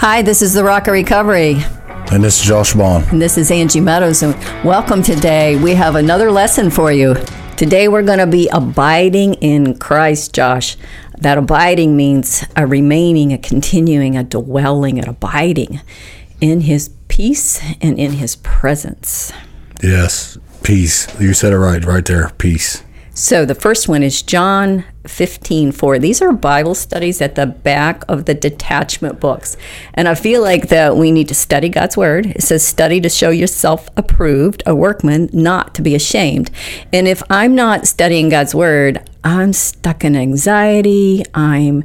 Hi, this is the Rock of Recovery. And this is Josh Bond. And this is Angie Meadows. And welcome today. We have another lesson for you. Today we're going to be abiding in Christ, Josh. That abiding means a remaining, a continuing, a dwelling, an abiding in His peace and in His presence. Yes, peace. You said it right, right there. Peace. So the first one is John 15 4. These are Bible studies at the back of the detachment books. And I feel like that we need to study God's word. It says, study to show yourself approved, a workman, not to be ashamed. And if I'm not studying God's word, I'm stuck in anxiety. I'm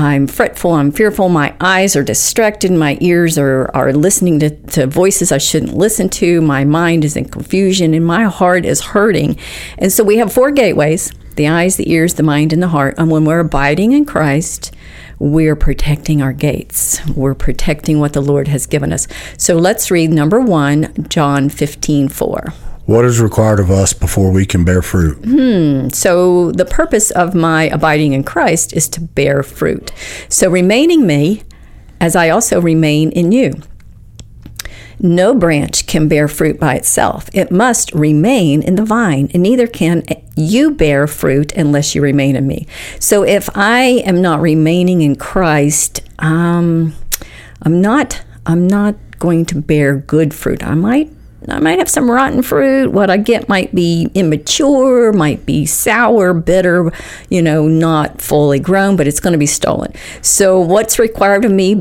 I'm fretful, I'm fearful, my eyes are distracted, my ears are, are listening to, to voices I shouldn't listen to, my mind is in confusion, and my heart is hurting. And so we have four gateways the eyes, the ears, the mind, and the heart. And when we're abiding in Christ, we're protecting our gates. We're protecting what the Lord has given us. So let's read number one, John 15 4. What is required of us before we can bear fruit? Hmm. So, the purpose of my abiding in Christ is to bear fruit. So, remaining me as I also remain in you. No branch can bear fruit by itself. It must remain in the vine, and neither can you bear fruit unless you remain in me. So if I am not remaining in Christ, um, I'm not I'm not going to bear good fruit. I might I might have some rotten fruit. What I get might be immature, might be sour, bitter, you know, not fully grown, but it's going to be stolen. So, what's required of me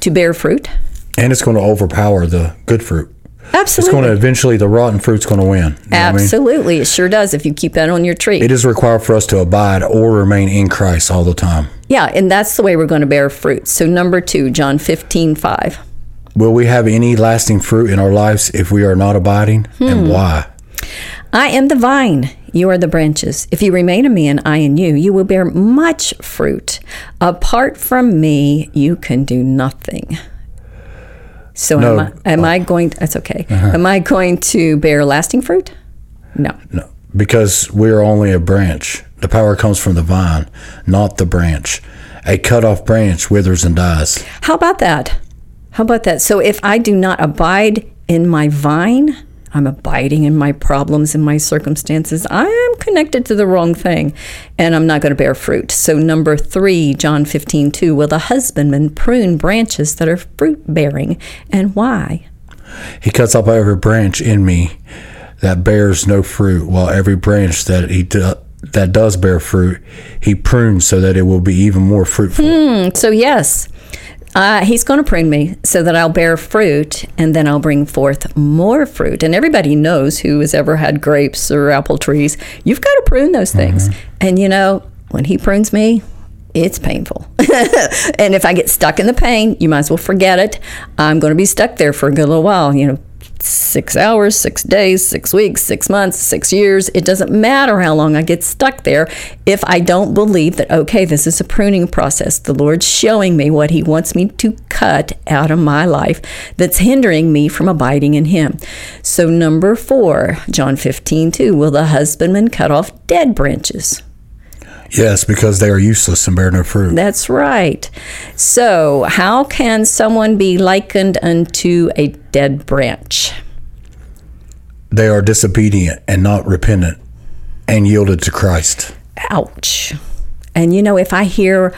to bear fruit? And it's going to overpower the good fruit. Absolutely. It's going to eventually, the rotten fruit's going to win. You Absolutely. I mean? It sure does if you keep that on your tree. It is required for us to abide or remain in Christ all the time. Yeah, and that's the way we're going to bear fruit. So, number two, John 15, 5. Will we have any lasting fruit in our lives if we are not abiding? Hmm. And why? I am the vine, you are the branches. If you remain in me and I in you, you will bear much fruit. Apart from me, you can do nothing. So no. am I, am uh, I going to, that's okay. Uh-huh. Am I going to bear lasting fruit? No. No, because we are only a branch. The power comes from the vine, not the branch. A cut off branch withers and dies. How about that? How about that? So if I do not abide in my vine, I'm abiding in my problems and my circumstances. I am connected to the wrong thing and I'm not going to bear fruit. So, number three, John 15, 2, will the husbandman prune branches that are fruit bearing and why? He cuts off every branch in me that bears no fruit, while every branch that he do, that does bear fruit, he prunes so that it will be even more fruitful. Hmm, so, yes uh, he's going to prune me so that I'll bear fruit and then I'll bring forth more fruit. And everybody knows who has ever had grapes or apple trees. You've got to prune those things. Mm-hmm. And you know, when he prunes me, it's painful. and if I get stuck in the pain, you might as well forget it. I'm going to be stuck there for a good little while. You know, six hours, six days, six weeks, six months, six years. It doesn't matter how long I get stuck there if I don't believe that, okay, this is a pruning process. The Lord's showing me what He wants me to cut out of my life that's hindering me from abiding in Him. So, number four, John 15, 2, will the husbandman cut off dead branches? Yes, because they are useless and bear no fruit. That's right. So, how can someone be likened unto a dead branch? They are disobedient and not repentant and yielded to Christ. Ouch. And you know, if I hear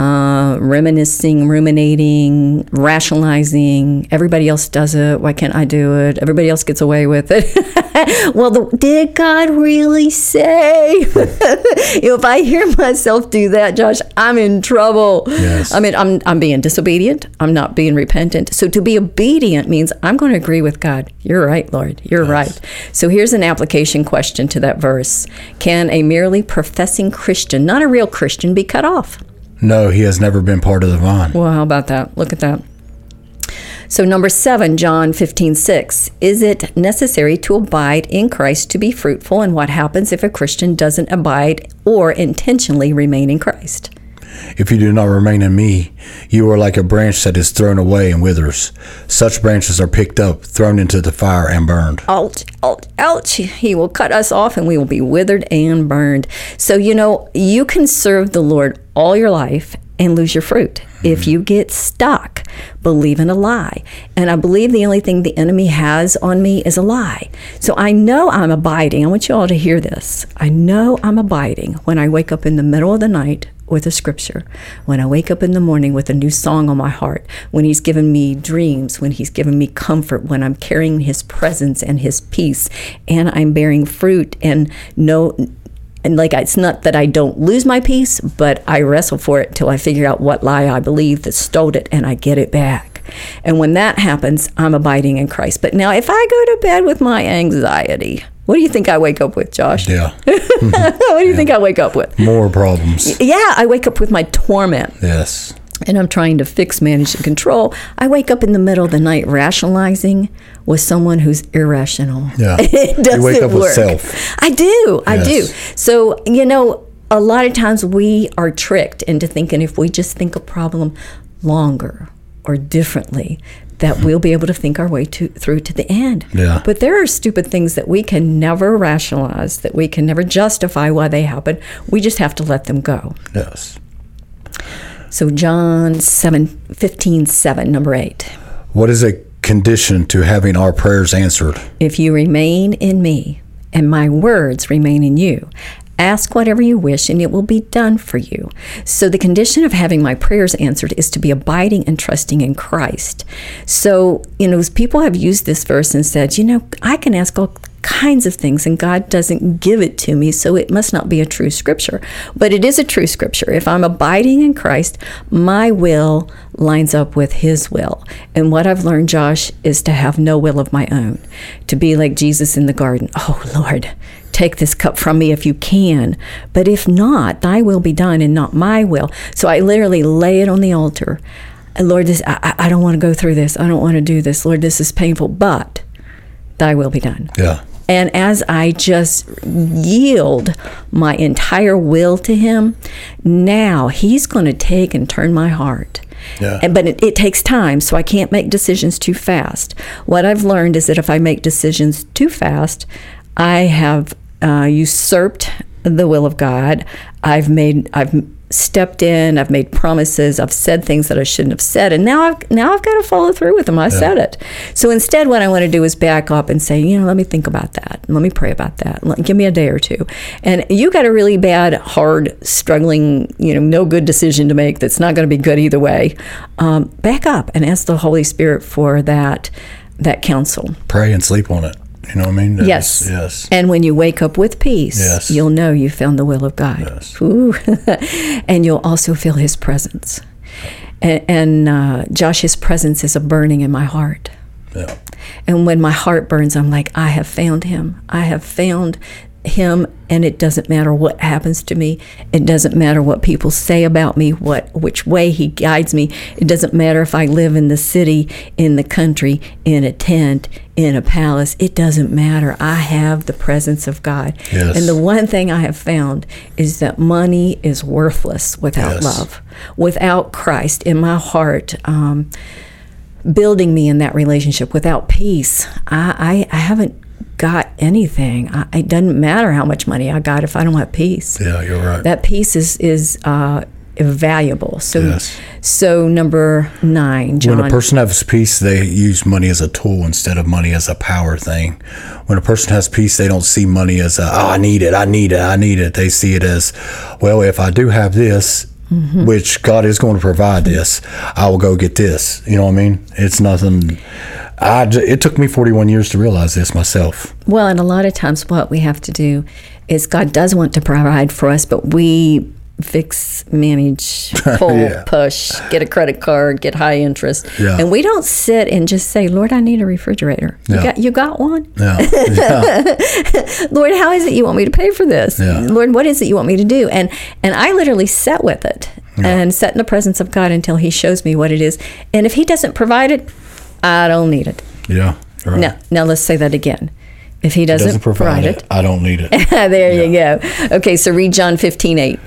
uh, reminiscing, ruminating, rationalizing. Everybody else does it. Why can't I do it? Everybody else gets away with it. well, the, did God really say? if I hear myself do that, Josh, I'm in trouble. Yes. I mean, I'm, I'm being disobedient. I'm not being repentant. So to be obedient means I'm going to agree with God. You're right, Lord. You're yes. right. So here's an application question to that verse Can a merely professing Christian, not a real Christian, be cut off? No, he has never been part of the vine. Well, how about that? Look at that. So, number seven, John 15, 6. Is it necessary to abide in Christ to be fruitful? And what happens if a Christian doesn't abide or intentionally remain in Christ? If you do not remain in me, you are like a branch that is thrown away and withers. Such branches are picked up, thrown into the fire, and burned. Ouch, ouch, ouch. He will cut us off and we will be withered and burned. So, you know, you can serve the Lord all your life and lose your fruit mm-hmm. if you get stuck. believe in a lie. And I believe the only thing the enemy has on me is a lie. So I know I'm abiding. I want you all to hear this. I know I'm abiding when I wake up in the middle of the night with a scripture, when I wake up in the morning with a new song on my heart, when He's given me dreams, when He's given me comfort, when I'm carrying His presence and His peace, and I'm bearing fruit and no. And like it's not that I don't lose my peace, but I wrestle for it till I figure out what lie I believe that stole it and I get it back. And when that happens, I'm abiding in Christ. But now if I go to bed with my anxiety, what do you think I wake up with, Josh? Yeah. what do you think I wake up with? More problems. Yeah, I wake up with my torment Yes. And I'm trying to fix, manage, and control. I wake up in the middle of the night rationalizing with someone who's irrational. Yeah. it doesn't You wake up work. with self. I do. I Yes. do. So, you know, a lot of times we are tricked into thinking if we just think a problem longer or differently, that we'll be able to think our way to, through to the end. Yeah. But there are stupid things that we can never rationalize, that we can never justify why they happen. We just have to let them go. Yes. So John 7, 15, 7, number 8. What is a condition to having our prayers answered? If you remain in me and my words remain in you, ask whatever you wish and it will be done for you. So the condition of having my prayers answered is to be abiding and trusting in Christ. So, you know, people have used this verse and said, you know, I can ask all kinds of things and God doesn't give it to me, so it must not be a true scripture. But it is a true scripture. If I'm abiding in Christ, my will lines up with his will. And what I've learned, Josh, is to have no will of my own, to be like Jesus in the garden. Oh, Lord, take this cup from me if you can. But if not, thy will be done and not my will. So I literally lay it on the altar. Lord, this I, I don't want to go through this. I don't want to do this. Lord, this is painful, but thy will be done. Yeah. And as I just yield my entire will to Him, now He's going to take and turn my heart. Yeah. And, but it, it takes time, so I can't make decisions too fast. What I've learned is that if I make decisions too fast, I have uh, usurped the will of God. I've made, I've stepped in, I've made promises, I've said things that I shouldn't have said, and now I've now I've got to follow through with them. I said it. So instead, what I want to do is back up and say, you know, let me think about that. Let me pray about that. Let- Give me a day or two. And you got a really bad, hard, struggling, you know, no good decision to make that's not going to be good either way. Um, back up and ask the Holy Spirit for that that counsel. Pray and sleep on it. You know what I mean? That Yes. is- yes. And when you wake up with peace, Yes. you'll know you found the will of God. Yes. Ooh. and you'll also feel His presence. And, and uh, Josh, His presence is a burning in my heart. Yeah. And when my heart burns, I'm like, I have found Him. I have found Him, and it doesn't matter what happens to me. It doesn't matter what people say about me, what which way He guides me. It doesn't matter if I live in the city, in the country, in a tent, in a palace. It doesn't matter. I have the presence of God. Yes. And the one thing I have found is that money is worthless without Yes. love, without Christ in my heart. Um, building me in that relationship without peace i i, I haven't got anything I, it doesn't matter how much money i got if i don't have peace Yeah, you're right. that peace is is uh valuable so Yes. so number nine john When a person has peace, they use money as a tool instead of money as a power thing. When a person has peace, they don't see money as a, oh, I need it, I need it, I need it. They see it as, well, if I do have this, Mm-hmm. which God is going to provide this, I will go get this. You know what I mean? It's nothing. I, it took me 41 years to realize this myself. Well, and a lot of times what we have to do is God does want to provide for us, but we fix, manage, pull, Yeah. push, get a credit card, get high interest. Yeah. And we don't sit and just say, Lord, I need a refrigerator. You got you got one? Yeah. yeah. Lord, how is it you want me to pay for this? Yeah. Lord, what is it you want me to do? And and I literally sat with it and sat in the presence of God until he shows me what it is. And if he doesn't provide it, I don't need it. yeah. Right. Now, now let's say that again. If he doesn't, Doesn't provide it. I don't need it. there you go. Okay, so read John 15, 8.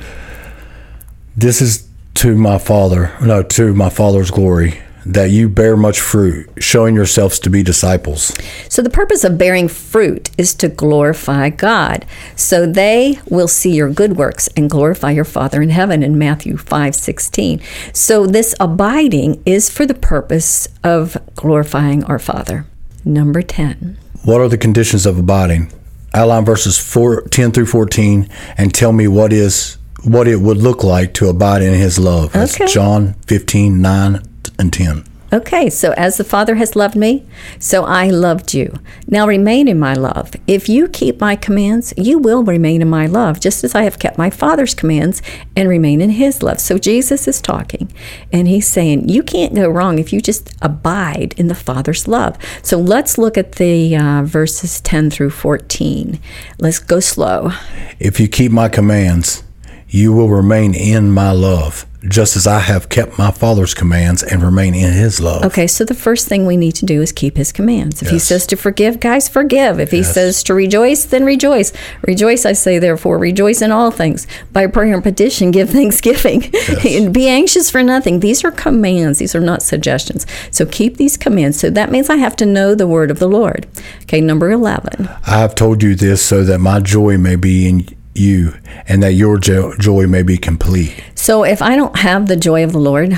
This is to my Father, no, to my Father's glory, that you bear much fruit, showing yourselves to be disciples. So the purpose of bearing fruit is to glorify God. So they will see your good works and glorify your Father in heaven in Matthew 5:16. So this abiding is for the purpose of glorifying our Father. Number 10. What are the conditions of abiding? Outline verses four, 10 through 14 and tell me what is what it would look like to abide in his love. That's Okay. John 15, 9 and 10. Okay, so as the Father has loved me, so I loved you. Now remain in my love. If you keep my commands, you will remain in my love, just as I have kept my Father's commands and remain in his love. So Jesus is talking, and he's saying, You can't go wrong if you just abide in the Father's love. So let's look at the uh, verses 10 through 14. Let's go slow. If you keep my commands, you will remain in my love, just as I have kept my Father's commands and remain in his love. Okay, so the first thing we need to do is keep his commands. If he says to forgive, guys, forgive. If he Yes. says to rejoice, then rejoice. Rejoice, I say, therefore, rejoice in all things. By prayer and petition, give thanksgiving. And Be anxious for nothing. These are commands, these are not suggestions. So keep these commands. So that means I have to know the word of the Lord. Okay, number 11. I have told you this so that my joy may be in you and that your jo- joy may be complete. So if I don't have the joy of the Lord,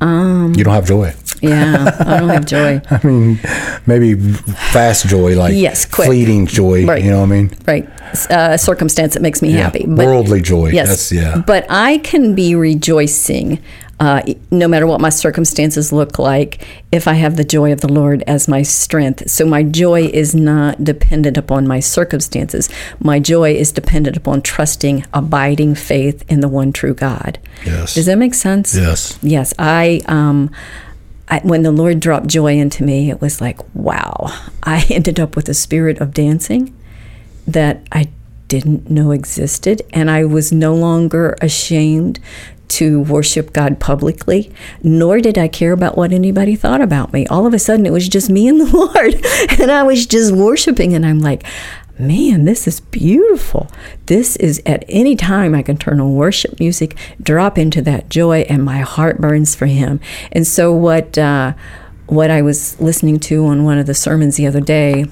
um, You don't have joy. Yeah, I don't have joy. I mean, maybe fast joy, like Yes, quick. fleeting joy. Right. You know what I mean? Right. Uh, circumstance that makes me Yeah. happy. Worldly joy. Yes. That's, yeah. But I can be rejoicing uh, no matter what my circumstances look like if I have the joy of the Lord as my strength. So my joy is not dependent upon my circumstances. My joy is dependent upon trusting, abiding faith in the one true God. Yes. Does that make sense? Yes. Yes, I um I, when the Lord dropped joy into me, it was like, wow. I ended up with a spirit of dancing that I didn't know existed and I was no longer ashamed to worship God publicly, nor did I care about what anybody thought about me. All of a sudden, it was just me and the Lord, and I was just worshiping, and I'm like, man, this is beautiful. This is at any time I can turn on worship music, drop into that joy, and my heart burns for Him. And so, what uh, what I was listening to on one of the sermons the other day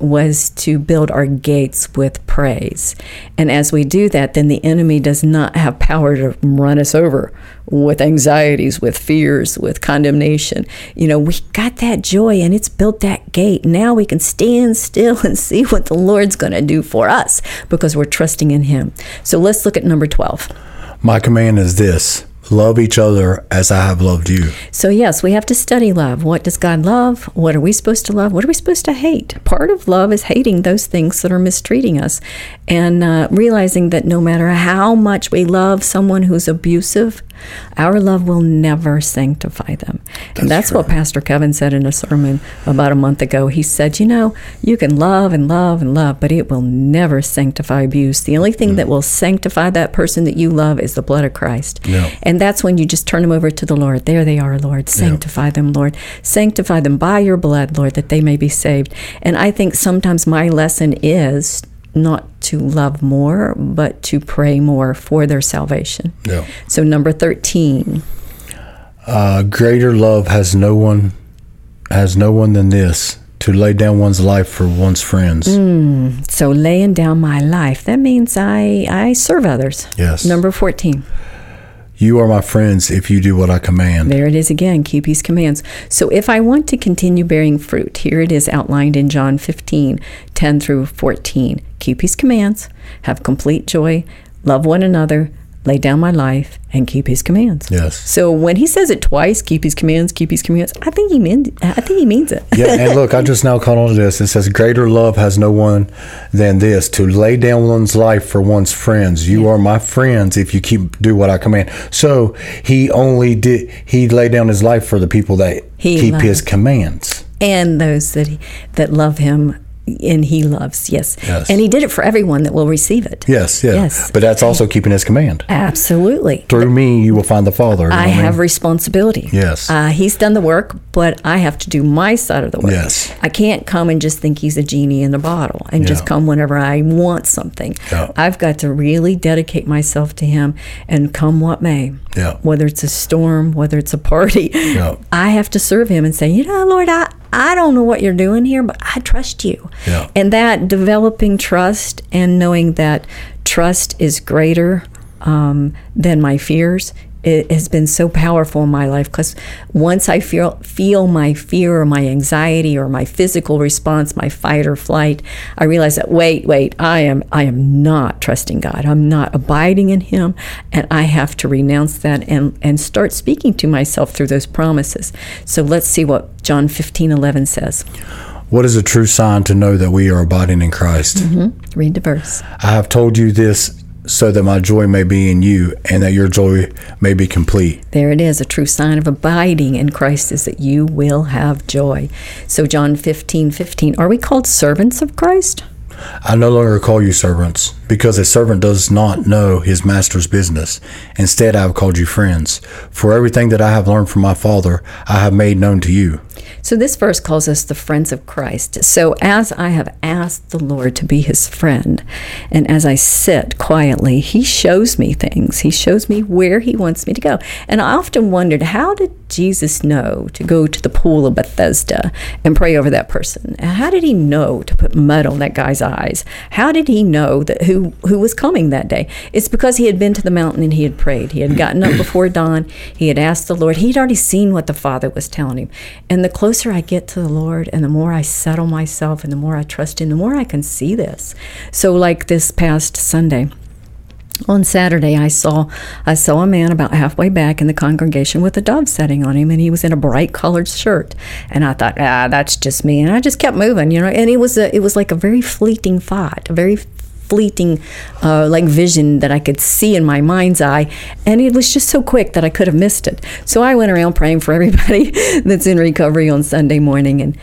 was to build our gates with praise. And as we do that, then the enemy does not have power to run us over with anxieties, with fears, with condemnation. You know, we got that joy and it's built that gate. Now we can stand still and see what the Lord's going to do for us because we're trusting in Him. So let's look at number 12. My command is this love each other as I have loved you. So, yes, we have to study love. What does God love? What are we supposed to love? What are we supposed to hate? Part of love is hating those things that are mistreating us and uh, realizing that no matter how much we love someone who's abusive, our love will never sanctify them. and that's what Pastor Kevin said in a sermon about a month ago. He said, You know, you can love and love and love, but it will never sanctify abuse. The only thing that will sanctify that person that you love is the blood of Christ. Yeah. And that's when you just turn them over to the Lord. There they are, Lord. Sanctify them, Lord. Sanctify them by your blood, Lord, that they may be saved. And I think sometimes my lesson is not to love more, but to pray more for their salvation. Yeah. So, number 13. Uh, greater love has no one has no one than this to lay down one's life for one's friends. So, laying down my life, that means I, I serve others. Yes. Number 14. You are my friends if you do what I command. There it is again, keep his commands. So if I want to continue bearing fruit, here it is outlined in John 15, 10 through 14. Keep his commands, have complete joy, love one another, lay down my life, and keep his commands. Yes. So when he says it twice, keep his commands, keep his commands, I think he means I think he means it. yeah, and look, I just now caught on to this. It says, "Greater love has no one than this: to lay down one's life for one's friends. You are my friends if you keep do what I command." So he only did he laid down his life for the people that He keep loved. his commands. and those that he, that love him and he loves, yes. Yes. And he did it for everyone that will receive it. Yes, yeah. Yes. But that's also keeping his command. Absolutely. Through me, you will find the Father. you know I what mean? have responsibility. Yes. Uh, he's done the work, but I have to do my side of the work. Yes. I can't come and just think he's a genie in a bottle and just come whenever I want something. Yeah. I've got to really dedicate myself to him and come what may. Yeah. Whether it's a storm, whether it's a party, Yeah. I have to serve him and say, you know, Lord, I, I don't know what you're doing here, but I trust you. Yeah. And that developing trust and knowing that trust is greater um, than my fears it has been so powerful in my life because once I feel feel my fear or my anxiety or my physical response, my fight or flight, I realize that wait, wait, I am I am not trusting God. I'm not abiding in Him, and I have to renounce that and and start speaking to myself through those promises. So let's see what John 15, 11 says. What is a true sign to know that we are abiding in Christ? Mm-hmm. Read the verse. I have told you this so that my joy may be in you and that your joy may be complete. There it is. A true sign of abiding in Christ is that you will have joy. So, John 15 15. Are we called servants of Christ? I no longer call you servants, because a servant does not know his master's business. Instead, I have called you friends. For everything that I have learned from my Father, I have made known to you. So, this verse calls us the friends of Christ. So, as I have asked the Lord to be his friend, and as I sit quietly, he shows me things. He shows me where he wants me to go. And I often wondered, how did Jesus know to go to the pool of Bethesda and pray over that person? How did he know to put mud on that guy's eyes? How did he know that who, who was coming that day? It's because he had been to the mountain and he had prayed. He had gotten up before dawn. He had asked the Lord. He'd already seen what the Father was telling him. And the closer I get to the Lord and the more I settle myself and the more I trust Him, the more I can see this. So, like this past Sunday, on Saturday, I saw I saw a man about halfway back in the congregation with a dove setting on him, and he was in a bright colored shirt. And I thought, ah, that's just me. And I just kept moving, you know. And it was a, it was like a very fleeting thought, a very fleeting uh, like vision that I could see in my mind's eye, and it was just so quick that I could have missed it. So I went around praying for everybody that's in recovery on Sunday morning, and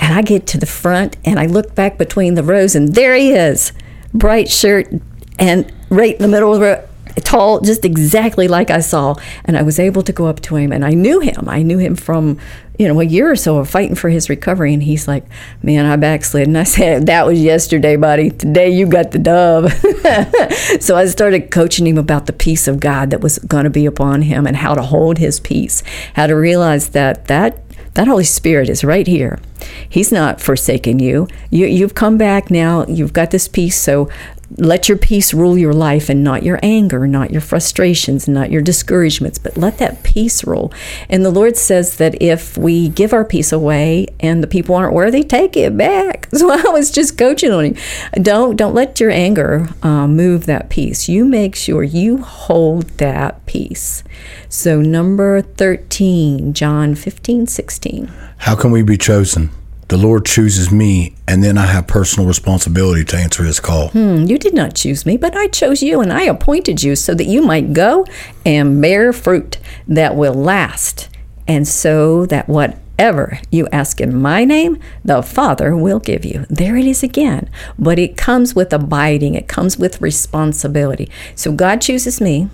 and I get to the front and I look back between the rows, and there he is, bright shirt, and right in the middle of the row, tall, just exactly like I saw. And I was able to go up to him, and I knew him. I knew him from, you know, a year or so of fighting for his recovery. And he's like, "Man, I backslid." And I said, "That was yesterday, buddy. Today you got the dove." so I started coaching him about the peace of God that was going to be upon him, and how to hold his peace, how to realize that that that Holy Spirit is right here. He's not forsaken you. you. You've come back now. You've got this peace. So let your peace rule your life and not your anger, not your frustrations, not your discouragements, but let that peace rule. And the Lord says that if we give our peace away and the people aren't worthy, take it back. So I was just coaching on him. Don't don't let your anger uh, move that peace. You make sure you hold that peace. So number 13, John 15, 16. How can we be chosen? The Lord chooses me, and then I have personal responsibility to answer his call. Hmm, you did not choose me, but I chose you and I appointed you so that you might go and bear fruit that will last, and so that whatever you ask in my name, the Father will give you. There it is again. But it comes with abiding, it comes with responsibility. So God chooses me.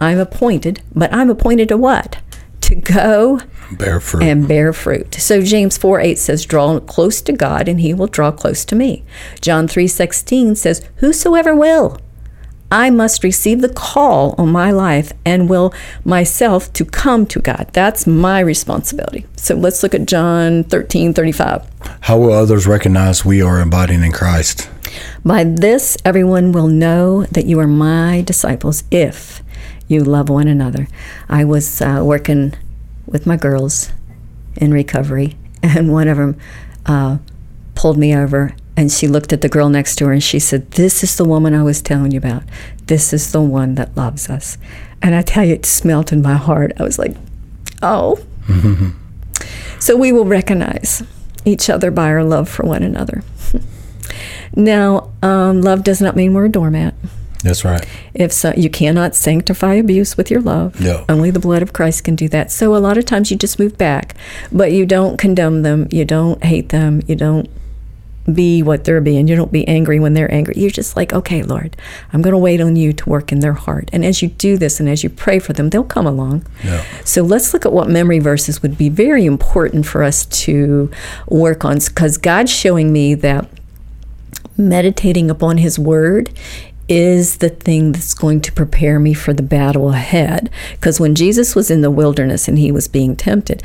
I'm appointed, but I'm appointed to what? To go Bear fruit. and bear fruit. So James 4 8 says, Draw close to God, and he will draw close to me. John three sixteen says, Whosoever will. I must receive the call on my life and will myself to come to God. That's my responsibility. So let's look at John 13 35. How will others recognize we are abiding in Christ? By this, everyone will know that you are my disciples if you love one another. I was uh, working with my girls in recovery, and one of them uh, pulled me over and she looked at the girl next to her and she said, This is the woman I was telling you about. This is the one that loves us. And I tell you, it smelt in my heart. I was like, Oh. so we will recognize each other by our love for one another. now, um, love does not mean we're a doormat. That's right. If so, you cannot sanctify abuse with your love. No. Only the blood of Christ can do that. So a lot of times you just move back, but you don't condemn them, you don't hate them, you don't be what they're being. You don't be angry when they're angry. You're just like, okay, Lord, I'm going to wait on you to work in their heart. And as you do this and as you pray for them, they'll come along. Yeah. So let's look at what memory verses would be very important for us to work on because God's showing me that meditating upon His Word is the thing that's going to prepare me for the battle ahead. Because when Jesus was in the wilderness and he was being tempted,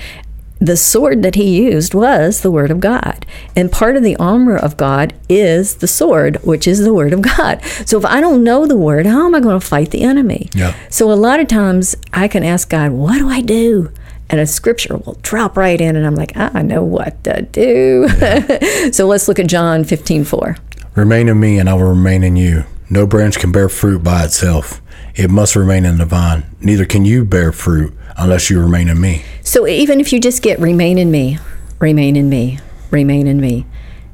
the sword that he used was the word of God. And part of the armor of God is the sword, which is the word of God. So if I don't know the word, how am I going to fight the enemy? Yeah. So a lot of times I can ask God, what do I do? And a scripture will drop right in, and I'm like, ah, I know what to do. so let's look at John 15 4. Remain in me, and I will remain in you. No branch can bear fruit by itself. It must remain in the vine. Neither can you bear fruit unless you remain in me. So even if you just get remain in me, remain in me, remain in me,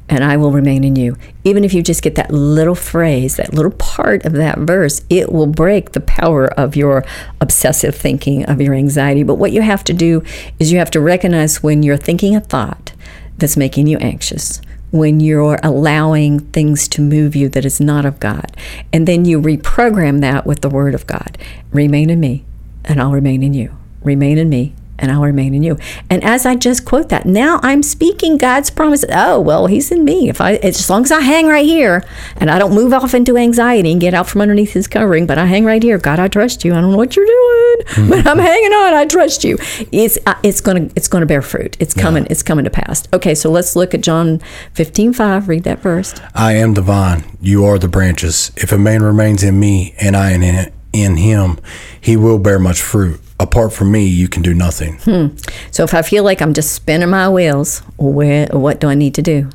and I will remain in you, even if you just get that little phrase, that little part of that verse, it will break the power of your obsessive thinking, of your anxiety. But what you have to do is you have to recognize when you're thinking a thought that's making you anxious when you're allowing things to move you that is not of God. And then you reprogram that with the Word of God. Remain in me, and I'll remain in you. Remain in me, and I'll remain in you. And as I just quote that, now I'm speaking God's promise. Oh, well, He's in me. If I, as long as I hang right here and I don't move off into anxiety and get out from underneath His covering, but I hang right here. God, I trust you. I don't know what you're doing, but I'm hanging on. I trust you. It's uh, it's gonna it's gonna bear fruit. It's coming. It's coming to pass. Okay, so let's look at John 15, 5. Read that first. I am the vine, you are the branches. If a man remains in me and I in, in him, he will bear much fruit. Apart from me, you can do nothing. Hmm. So if I feel like I'm just spinning my wheels, where what do I need to do?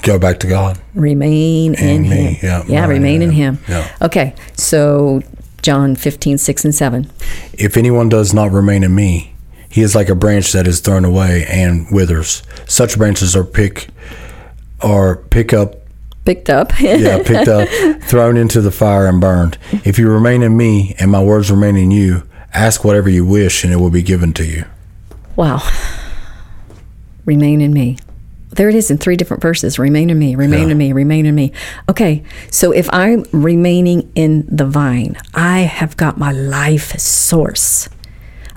Go back to God. Remain in me, Him. yeah, yeah remain in yeah, Him. yeah. Okay, so John 15, 6 and 7. If anyone does not remain in me, he is like a branch that is thrown away and withers. Such branches are pick are pick up Picked up. yeah, picked up, thrown into the fire and burned. If you remain in me and my words remain in you, ask whatever you wish and it will be given to you. wow. Remain in me. There it is in three different verses. Remain in me, remain Yeah. in me, remain in me. Okay, so if I'm remaining in the vine, I have got my life source.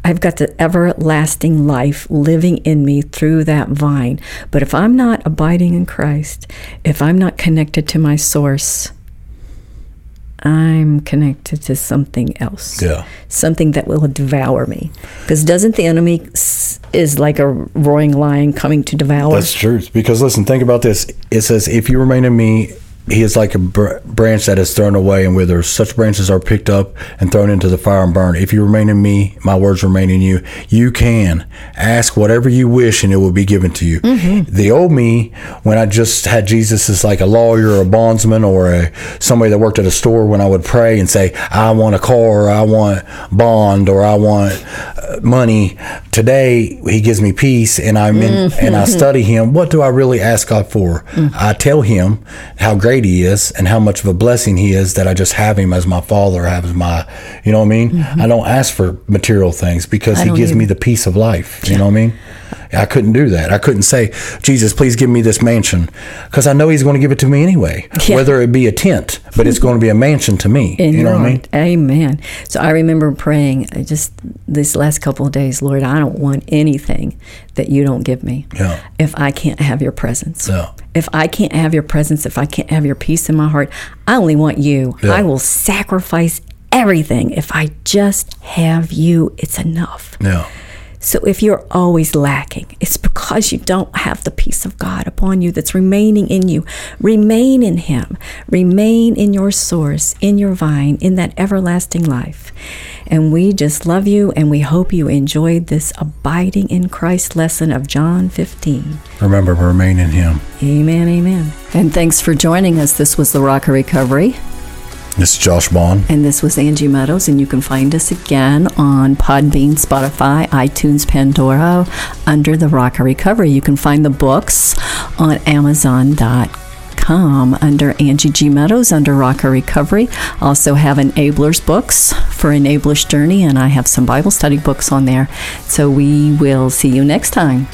I've got the everlasting life living in me through that vine. But if I'm not abiding in Christ, if I'm not connected to my source, I'm connected to something else. Yeah. Something that will devour me. Because doesn't the enemy s- is like a roaring lion coming to devour? Us? That's true. Because listen, think about this. It says, "If you remain in me, he is like a br- branch that is thrown away and withers. Such branches are picked up and thrown into the fire and burned. If you remain in me, my words remain in you. You can ask whatever you wish, and it will be given to you." Mm-hmm. The old me, when I just had Jesus as like a lawyer or a bondsman or a somebody that worked at a store, when I would pray and say, "I want a car," or "I want bond," or "I want uh, money," today He gives me peace, and I'm in, and I mm-hmm. study Him. What do I really ask God for? Mm. I tell Him how great He is and how much of a blessing He is that I just have Him as my Father, have as my, you know what I mean? Mm-hmm. I don't ask for material things because He gives either. me the peace of life. You know what I mean? I couldn't do that. I couldn't say, Jesus, please give me this mansion, because I know He's going to give it to me anyway, Yeah. whether it be a tent, but it's going to be a mansion to me. in you know what I mean? Amen. So I remember praying just this last couple of days, Lord, I don't want anything that you don't give me. Yeah. If I can't have your presence. Yeah. If I can't have your presence, if I can't have your peace in my heart, I only want you. Yeah. I will sacrifice everything. If I just have you, it's enough. Yeah. So if you're always lacking, it's because you don't have the peace of God upon you that's remaining in you. Remain in Him. Remain in your source, in your vine, in that everlasting life. And we just love you and we hope you enjoyed this abiding in Christ lesson of John 15. Remember, remain in Him. Amen, amen. And thanks for joining us. This was the Rock of Recovery. This is Josh Bond. And this was Angie Meadows, and you can find us again on Podbean, Spotify, iTunes, Pandora, under the Rock of Recovery. You can find the books on Amazon.com under Angie G. Meadows under Rock of Recovery. Also have Enablers books for Enablers Journey, and I have some Bible study books on there. So we will see you next time.